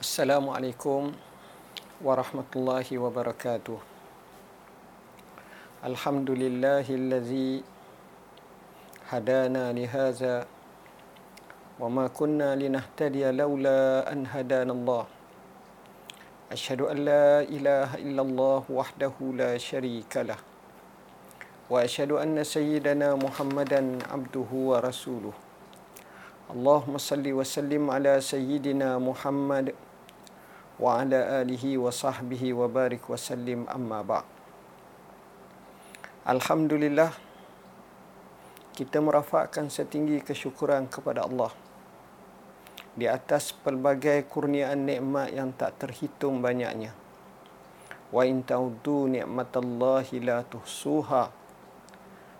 Assalamualaikum warahmatullahi wabarakatuh. Alhamdulillahillazi hadana lihaza wa ma kunna linahtadiya laula an hadana Allah. Ashhadu an la ilaha illallah wahdahu la syarika lah. Wa ashhadu anna sayyidana Muhammadan abduhu wa rasuluh. Allahumma salli wa sallim ala sayyidina Muhammad wa ala alihi wa sahbihi wa barik wa sallim amma ba' Alhamdulillah kita merafakkan setinggi kesyukuran kepada Allah. Di atas pelbagai kurniaan nikmat yang tak terhitung banyaknya. Wa in ta'uddu ni'matallahi la tuhsuha.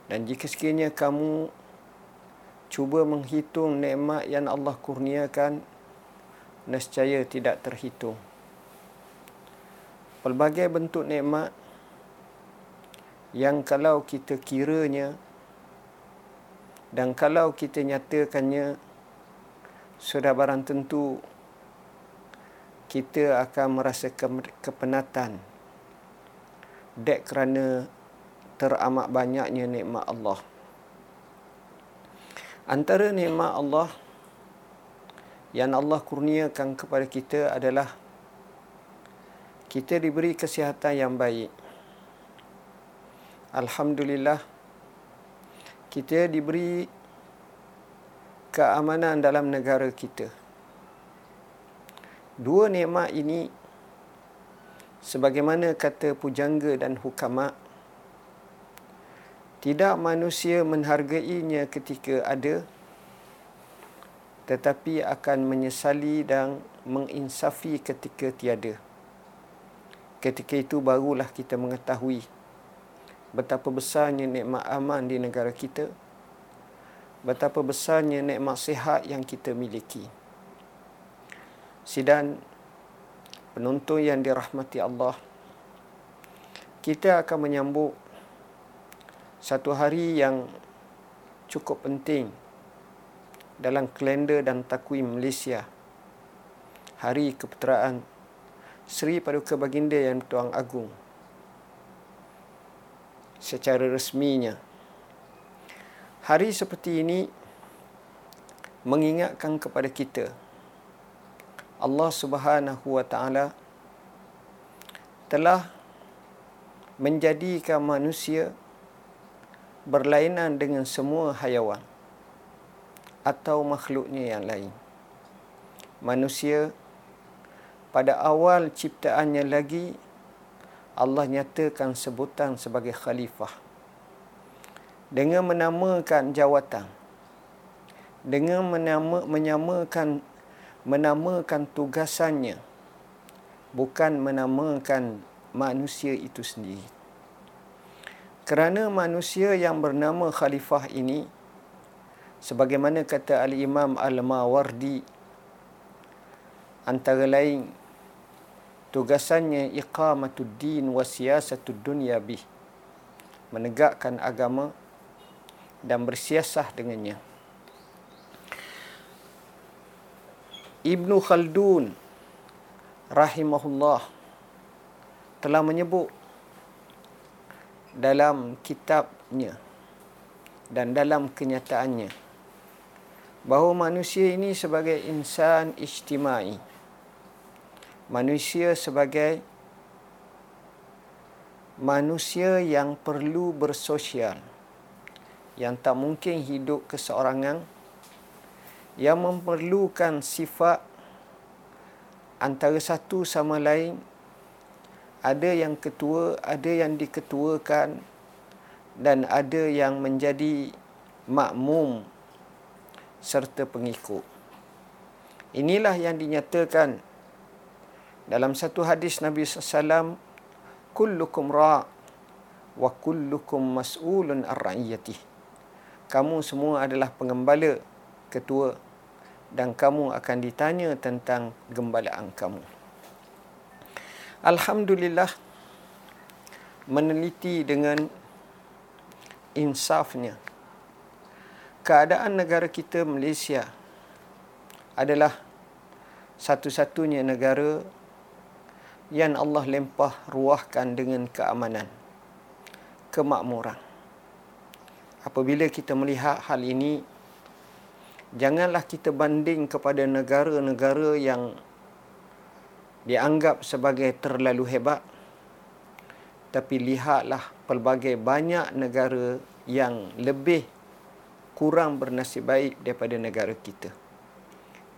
Dan jika sekiranya kamu cuba menghitung nikmat yang Allah kurniakan nescaya tidak terhitung pelbagai bentuk nikmat yang kalau kita kiranya dan kalau kita nyatakannya sudah barang tentu kita akan merasa kepenatan. Dek kerana teramat banyaknya nikmat Allah. Antara nikmat Allah yang Allah kurniakan kepada kita adalah kita diberi kesihatan yang baik. Alhamdulillah kita diberi keamanan dalam negara kita. Dua nikmat ini sebagaimana kata pujangga dan hukama tidak manusia menghargainya ketika ada tetapi akan menyesali dan menginsafi ketika tiada. Ketika itu barulah kita mengetahui betapa besarnya nikmat aman di negara kita. Betapa besarnya nikmat sihat yang kita miliki. Sidan penonton yang dirahmati Allah. Kita akan menyambut satu hari yang cukup penting dalam kalender dan takwim Malaysia. Hari Keputeraan Seri Paduka Baginda Yang Tuan Agung. Secara resminya. Hari seperti ini mengingatkan kepada kita Allah Subhanahu Wa Taala telah menjadikan manusia berlainan dengan semua hayawan atau makhluknya yang lain. Manusia pada awal ciptaannya lagi Allah nyatakan sebutan sebagai khalifah. Dengan menamakan jawatan dengan menama, menyamakan menamakan tugasannya bukan menamakan manusia itu sendiri. Kerana manusia yang bernama khalifah ini sebagaimana kata al-Imam Al-Mawardi antara lain tugasannya iqamatud din wa siyasatud dunya bih. Menegakkan agama dan bersiasah dengannya. Ibnu Khaldun rahimahullah telah menyebut dalam kitabnya dan dalam kenyataannya bahawa manusia ini sebagai insan ijtimai manusia sebagai manusia yang perlu bersosial yang tak mungkin hidup keseorangan yang memerlukan sifat antara satu sama lain ada yang ketua, ada yang diketuakan dan ada yang menjadi makmum serta pengikut. Inilah yang dinyatakan dalam satu hadis Nabi SAW, Kullukum ra' wa kullukum mas'ulun ar-ra'iyatih. Kamu semua adalah pengembala, ketua dan kamu akan ditanya tentang gembalaan kamu. Alhamdulillah meneliti dengan insafnya keadaan negara kita Malaysia adalah satu-satunya negara yang Allah lempah ruahkan dengan keamanan, kemakmuran. Apabila kita melihat hal ini, janganlah kita banding kepada negara-negara yang dianggap sebagai terlalu hebat tapi lihatlah pelbagai banyak negara yang lebih kurang bernasib baik daripada negara kita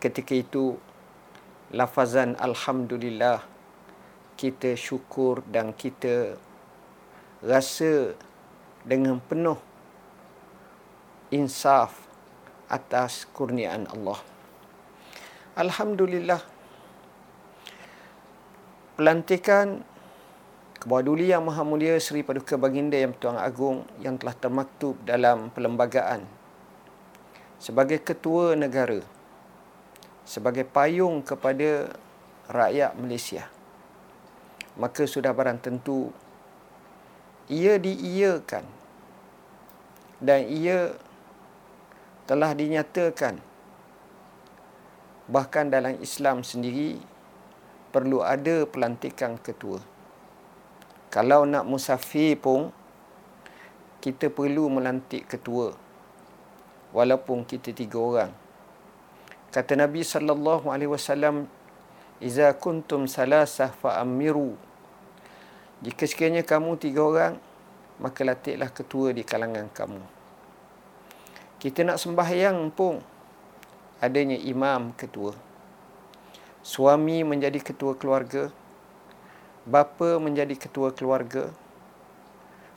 ketika itu lafazan alhamdulillah kita syukur dan kita rasa dengan penuh insaf atas kurniaan Allah. Alhamdulillah. Pelantikan Kebawah Yang Maha Mulia Seri Paduka Baginda Yang Tuan Agung yang telah termaktub dalam perlembagaan sebagai ketua negara sebagai payung kepada rakyat Malaysia maka sudah barang tentu ia diiyakan dan ia telah dinyatakan. Bahkan dalam Islam sendiri perlu ada pelantikan ketua. Kalau nak musafir pun kita perlu melantik ketua walaupun kita tiga orang. Kata Nabi sallallahu alaihi wasallam iza kuntum salasah fa amiru jika sekiranya kamu tiga orang maka latihlah ketua di kalangan kamu kita nak sembahyang pun adanya imam ketua. Suami menjadi ketua keluarga. Bapa menjadi ketua keluarga.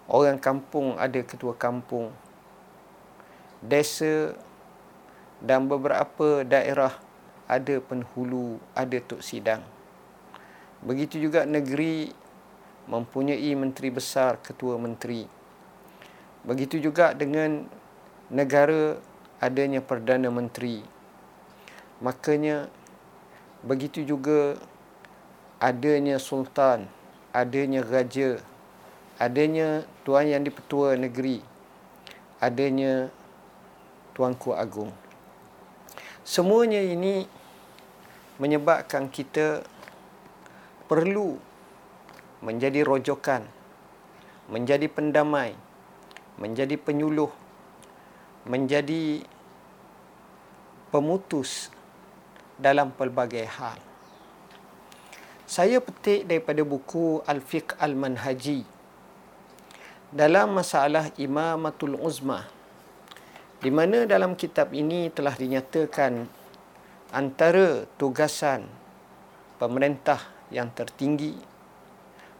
Orang kampung ada ketua kampung. Desa dan beberapa daerah ada penghulu, ada tok sidang. Begitu juga negeri mempunyai menteri besar, ketua menteri. Begitu juga dengan negara adanya Perdana Menteri. Makanya begitu juga adanya Sultan, adanya Raja, adanya Tuan Yang Dipertua Negeri, adanya Tuanku Agung. Semuanya ini menyebabkan kita perlu menjadi rojokan, menjadi pendamai, menjadi penyuluh menjadi pemutus dalam pelbagai hal. Saya petik daripada buku Al-Fiqh Al-Manhaji dalam masalah Imamatul Uzma di mana dalam kitab ini telah dinyatakan antara tugasan pemerintah yang tertinggi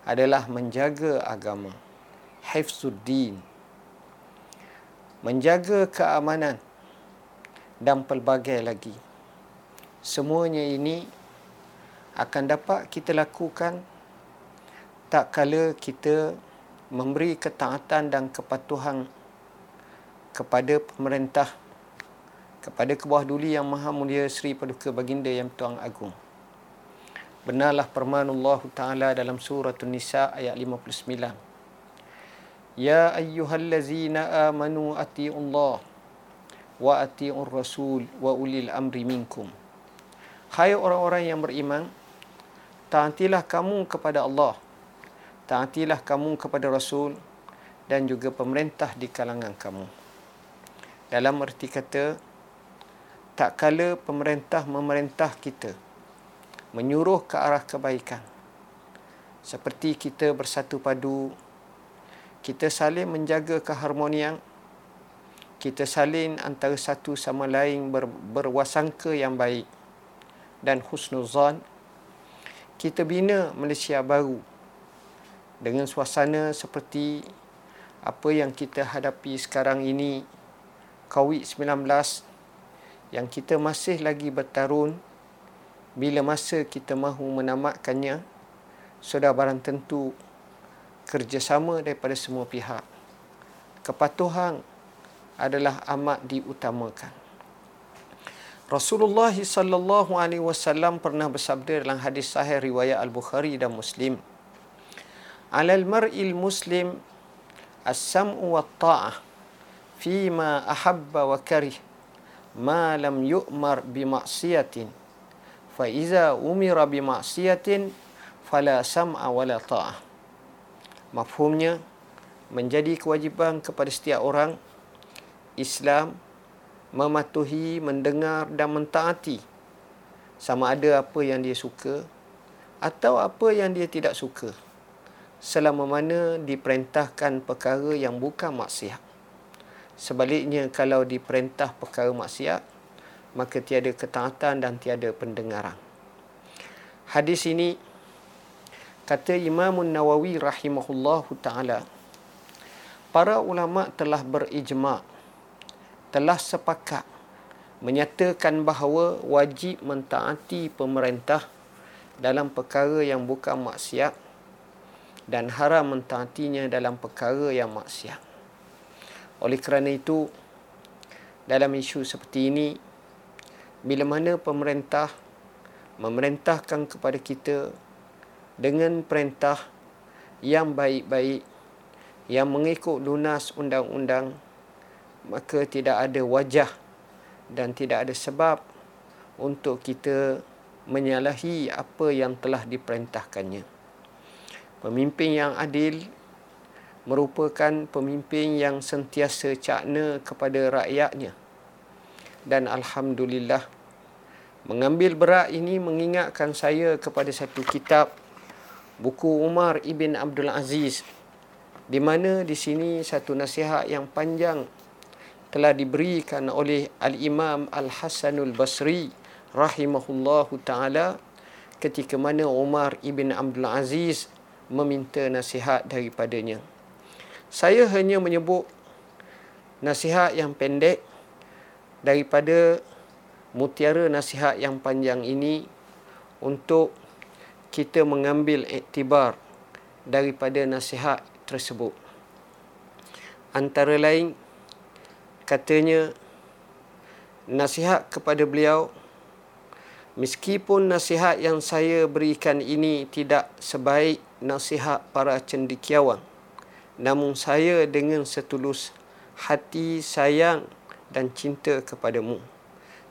adalah menjaga agama. Hifzuddin menjaga keamanan dan pelbagai lagi. Semuanya ini akan dapat kita lakukan tak kala kita memberi ketaatan dan kepatuhan kepada pemerintah kepada kebawah duli yang maha mulia Sri Paduka Baginda Yang Tuan Agung. Benarlah firman Allah Ta'ala dalam surah Nisa ayat 59. Ya ayyuhallazina amanu ati'u Allah wa ati'u Rasul wa ulil amri minkum. Hai orang-orang yang beriman, taatilah kamu kepada Allah. Taatilah kamu kepada Rasul dan juga pemerintah di kalangan kamu dalam erti kata tak kala pemerintah memerintah kita menyuruh ke arah kebaikan. Seperti kita bersatu padu kita saling menjaga keharmonian kita saling antara satu sama lain ber, berwasangka yang baik dan husnuzan kita bina Malaysia baru dengan suasana seperti apa yang kita hadapi sekarang ini COVID-19 yang kita masih lagi bertarun bila masa kita mahu menamatkannya sudah barang tentu kerjasama daripada semua pihak. Kepatuhan adalah amat diutamakan. Rasulullah sallallahu alaihi wasallam pernah bersabda dalam hadis sahih riwayat Al-Bukhari dan Muslim. Alal mar'il muslim as-sam'u wa ta'ah ma lam yu'mar bi ma'siyatin fa iza umira bi ma'siyatin fala sam'a wala ta'ah mafhumnya menjadi kewajiban kepada setiap orang Islam mematuhi, mendengar dan mentaati sama ada apa yang dia suka atau apa yang dia tidak suka selama mana diperintahkan perkara yang bukan maksiat. Sebaliknya kalau diperintah perkara maksiat, maka tiada ketaatan dan tiada pendengaran. Hadis ini kata Imam Nawawi rahimahullahu taala para ulama telah berijma' telah sepakat menyatakan bahawa wajib mentaati pemerintah dalam perkara yang bukan maksiat dan haram mentaatinya dalam perkara yang maksiat. Oleh kerana itu, dalam isu seperti ini, bila mana pemerintah memerintahkan kepada kita dengan perintah yang baik-baik, yang mengikut lunas undang-undang, maka tidak ada wajah dan tidak ada sebab untuk kita menyalahi apa yang telah diperintahkannya. Pemimpin yang adil merupakan pemimpin yang sentiasa cakna kepada rakyatnya. Dan Alhamdulillah, mengambil berat ini mengingatkan saya kepada satu kitab buku Umar Ibn Abdul Aziz di mana di sini satu nasihat yang panjang telah diberikan oleh Al-Imam Al-Hasanul Basri rahimahullahu taala ketika mana Umar ibn Abdul Aziz meminta nasihat daripadanya. Saya hanya menyebut nasihat yang pendek daripada mutiara nasihat yang panjang ini untuk kita mengambil iktibar daripada nasihat tersebut. Antara lain katanya nasihat kepada beliau meskipun nasihat yang saya berikan ini tidak sebaik nasihat para cendekiawan namun saya dengan setulus hati sayang dan cinta kepadamu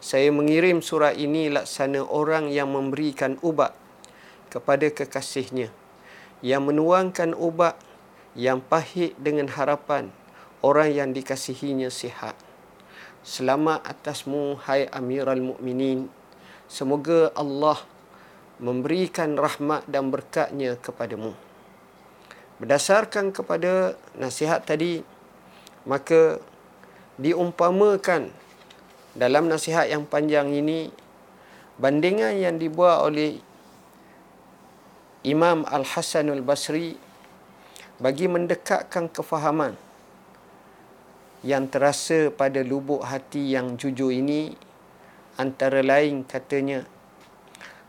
saya mengirim surat ini laksana orang yang memberikan ubat kepada kekasihnya yang menuangkan ubat yang pahit dengan harapan orang yang dikasihinya sihat. Selamat atasmu hai Amirul Mukminin. Semoga Allah memberikan rahmat dan berkatnya kepadamu. Berdasarkan kepada nasihat tadi, maka diumpamakan dalam nasihat yang panjang ini bandingan yang dibuat oleh Imam Al-Hasanul Basri bagi mendekatkan kefahaman yang terasa pada lubuk hati yang jujur ini antara lain katanya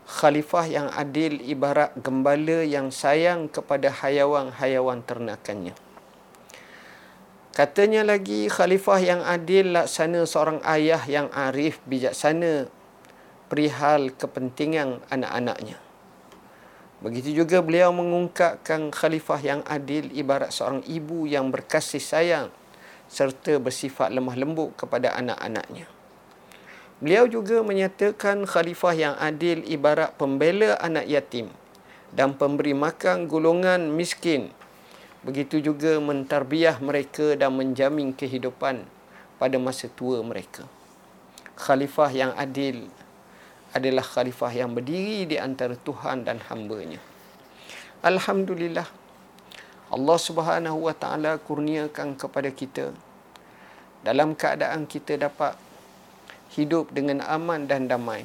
khalifah yang adil ibarat gembala yang sayang kepada hayawan-hayawan ternakannya katanya lagi khalifah yang adil laksana seorang ayah yang arif bijaksana perihal kepentingan anak-anaknya Begitu juga beliau mengungkapkan khalifah yang adil ibarat seorang ibu yang berkasih sayang serta bersifat lemah lembut kepada anak-anaknya. Beliau juga menyatakan khalifah yang adil ibarat pembela anak yatim dan pemberi makan golongan miskin. Begitu juga mentarbiah mereka dan menjamin kehidupan pada masa tua mereka. Khalifah yang adil adalah khalifah yang berdiri di antara Tuhan dan hamba-Nya. Alhamdulillah. Allah Subhanahu wa taala kurniakan kepada kita dalam keadaan kita dapat hidup dengan aman dan damai.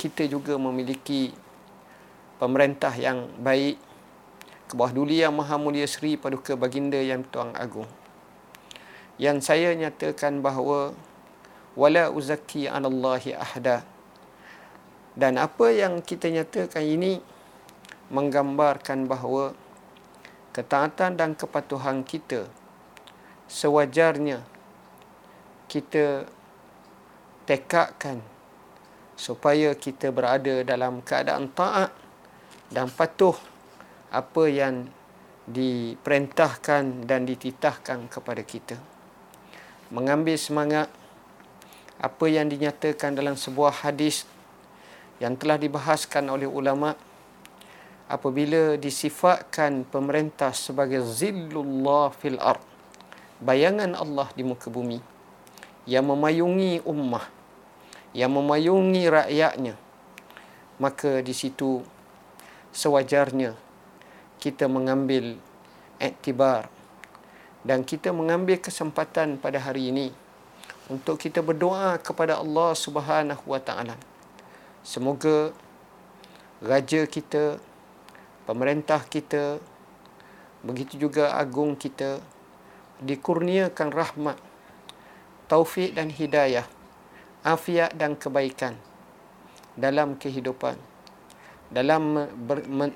Kita juga memiliki pemerintah yang baik ke bawah duli yang maha mulia Sri Paduka Baginda yang Tuan Agung. Yang saya nyatakan bahawa wala uzaki anallahi ahda. Dan apa yang kita nyatakan ini menggambarkan bahawa ketaatan dan kepatuhan kita sewajarnya kita tekadkan supaya kita berada dalam keadaan taat dan patuh apa yang diperintahkan dan dititahkan kepada kita. Mengambil semangat apa yang dinyatakan dalam sebuah hadis yang telah dibahaskan oleh ulama apabila disifatkan pemerintah sebagai zillullah fil ard bayangan Allah di muka bumi yang memayungi ummah yang memayungi rakyatnya maka di situ sewajarnya kita mengambil iktibar dan kita mengambil kesempatan pada hari ini untuk kita berdoa kepada Allah Subhanahu wa taala. Semoga raja kita, pemerintah kita, begitu juga agung kita dikurniakan rahmat, taufik dan hidayah, afiat dan kebaikan dalam kehidupan dalam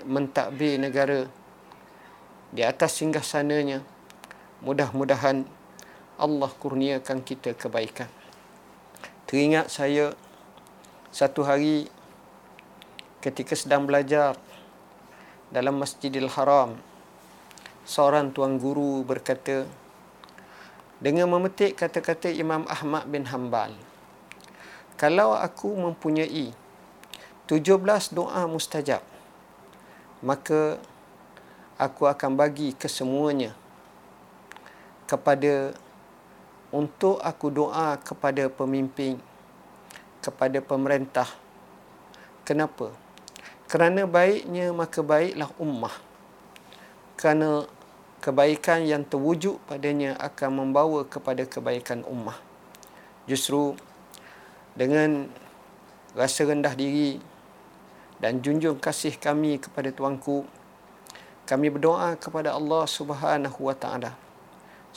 mentadbir negara di atas singgah sananya. Mudah-mudahan Allah kurniakan kita kebaikan. Teringat saya satu hari ketika sedang belajar dalam Masjidil Haram seorang tuan guru berkata dengan memetik kata-kata Imam Ahmad bin Hanbal kalau aku mempunyai 17 doa mustajab maka aku akan bagi kesemuanya kepada untuk aku doa kepada pemimpin kepada pemerintah. Kenapa? Kerana baiknya maka baiklah ummah. Kerana kebaikan yang terwujud padanya akan membawa kepada kebaikan ummah. Justru dengan rasa rendah diri dan junjung kasih kami kepada tuanku kami berdoa kepada Allah Subhanahu wa taala.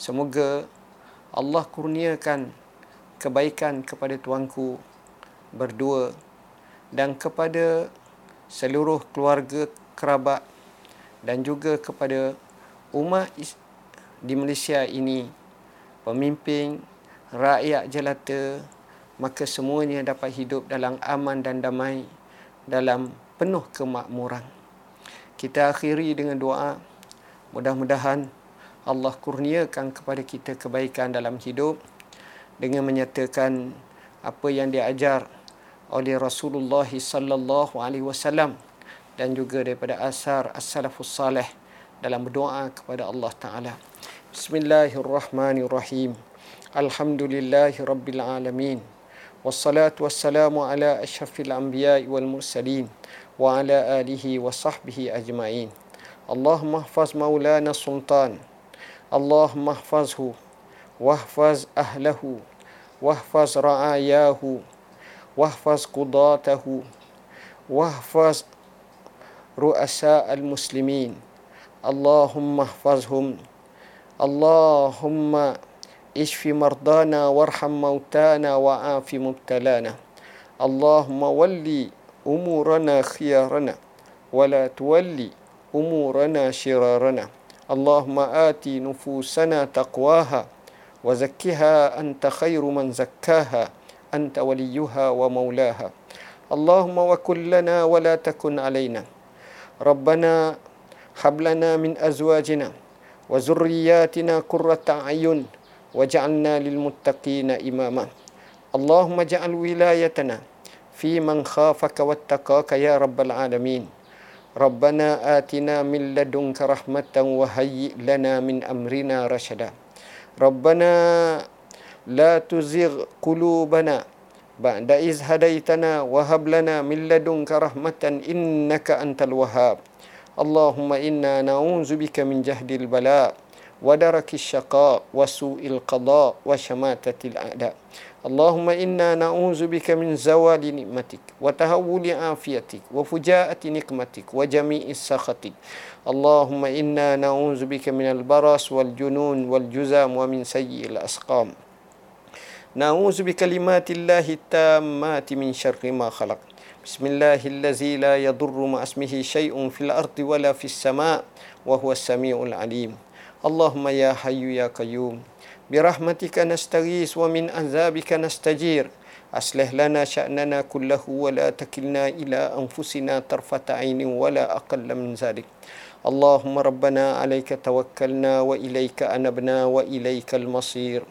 Semoga Allah kurniakan kebaikan kepada tuanku berdua dan kepada seluruh keluarga kerabat dan juga kepada umat di Malaysia ini pemimpin rakyat jelata maka semuanya dapat hidup dalam aman dan damai dalam penuh kemakmuran. Kita akhiri dengan doa. Mudah-mudahan Allah kurniakan kepada kita kebaikan dalam hidup dengan menyatakan apa yang diajar oleh Rasulullah sallallahu alaihi wasallam dan juga daripada asar as-salafus salih dalam berdoa kepada Allah taala. Bismillahirrahmanirrahim. Alhamdulillahirabbil alamin. والصلاة والسلام على أشرف الأنبياء والمرسلين وعلى آله وصحبه أجمعين اللهم احفظ مولانا السلطان اللهم احفظه واحفظ أهله واحفظ رعاياه واحفظ قضاته واحفظ رؤساء المسلمين اللهم احفظهم اللهم اشف مرضانا وارحم موتانا وعاف مبتلانا اللهم ولي امورنا خيارنا ولا تولي امورنا شرارنا اللهم ات نفوسنا تقواها وزكها انت خير من زكاها انت وليها ومولاها اللهم وكن لنا ولا تكن علينا ربنا هب لنا من ازواجنا وذرياتنا قره اعين وجعلنا للمتقين إماما اللهم اجعل ولايتنا في من خافك واتقاك يا رب العالمين ربنا آتنا من لدنك رحمة وهيئ لنا من أمرنا رشدا ربنا لا تزغ قلوبنا بعد إذ هديتنا وهب لنا من لدنك رحمة إنك أنت الوهاب اللهم إنا نعوذ بك من جهد البلاء ودرك الشقاء وسوء القضاء وشماتة الأعداء اللهم إنا نعوذ بك من زوال نعمتك وتهول عافيتك وفجاءة نقمتك وجميع سخطك اللهم إنا نعوذ بك من البرص والجنون والجزام ومن سيء الأسقام نعوذ بكلمات الله التامات من شر ما خلق بسم الله الذي لا يضر مع اسمه شيء في الأرض ولا في السماء وهو السميع العليم اللهم يا حي يا قيوم برحمتك نستغيث ومن عذابك نستجير أصلح لنا شأننا كله ولا تكلنا إلى أنفسنا طرفة عين ولا أقل من ذلك اللهم ربنا عليك توكلنا وإليك أنبنا وإليك المصير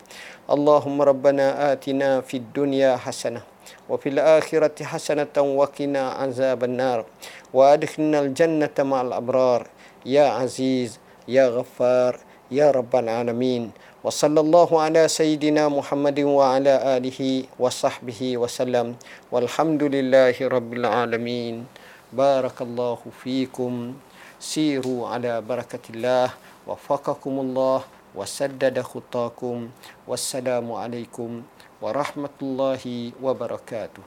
اللهم ربنا آتنا في الدنيا حسنة وفي الآخرة حسنة وقنا عذاب النار وأدخلنا الجنة مع الأبرار يا عزيز يا غفار يا رب العالمين وصلى الله على سيدنا محمد وعلى آله وصحبه وسلم والحمد لله رب العالمين بارك الله فيكم سيروا على بركة الله وفقكم الله وسدد خطاكم والسلام عليكم ورحمة الله وبركاته